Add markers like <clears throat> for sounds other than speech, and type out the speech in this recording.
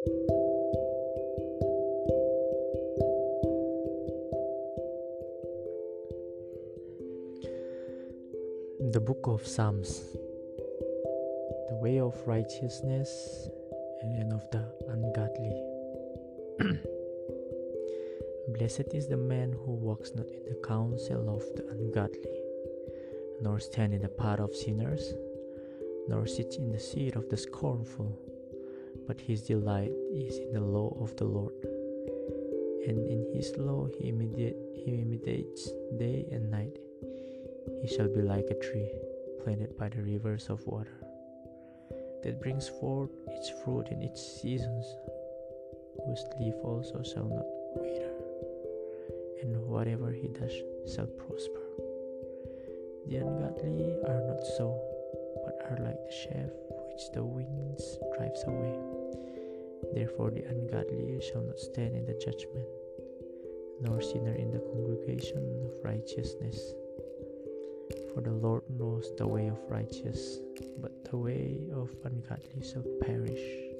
The Book of Psalms The way of righteousness and of the ungodly. <clears throat> Blessed is the man who walks not in the counsel of the ungodly, nor stand in the path of sinners, nor sits in the seat of the scornful, but his delight is in the law of the Lord, and in his law he, he meditates day and night. He shall be like a tree planted by the rivers of water, that brings forth its fruit in its seasons, whose leaf also shall not wither, and whatever he does shall prosper. The ungodly are not so, but are like the chaff which the winds drives away. Therefore the ungodly shall not stand in the judgment, nor sinner in the congregation of righteousness. For the Lord knows the way of righteous, but the way of ungodly shall perish.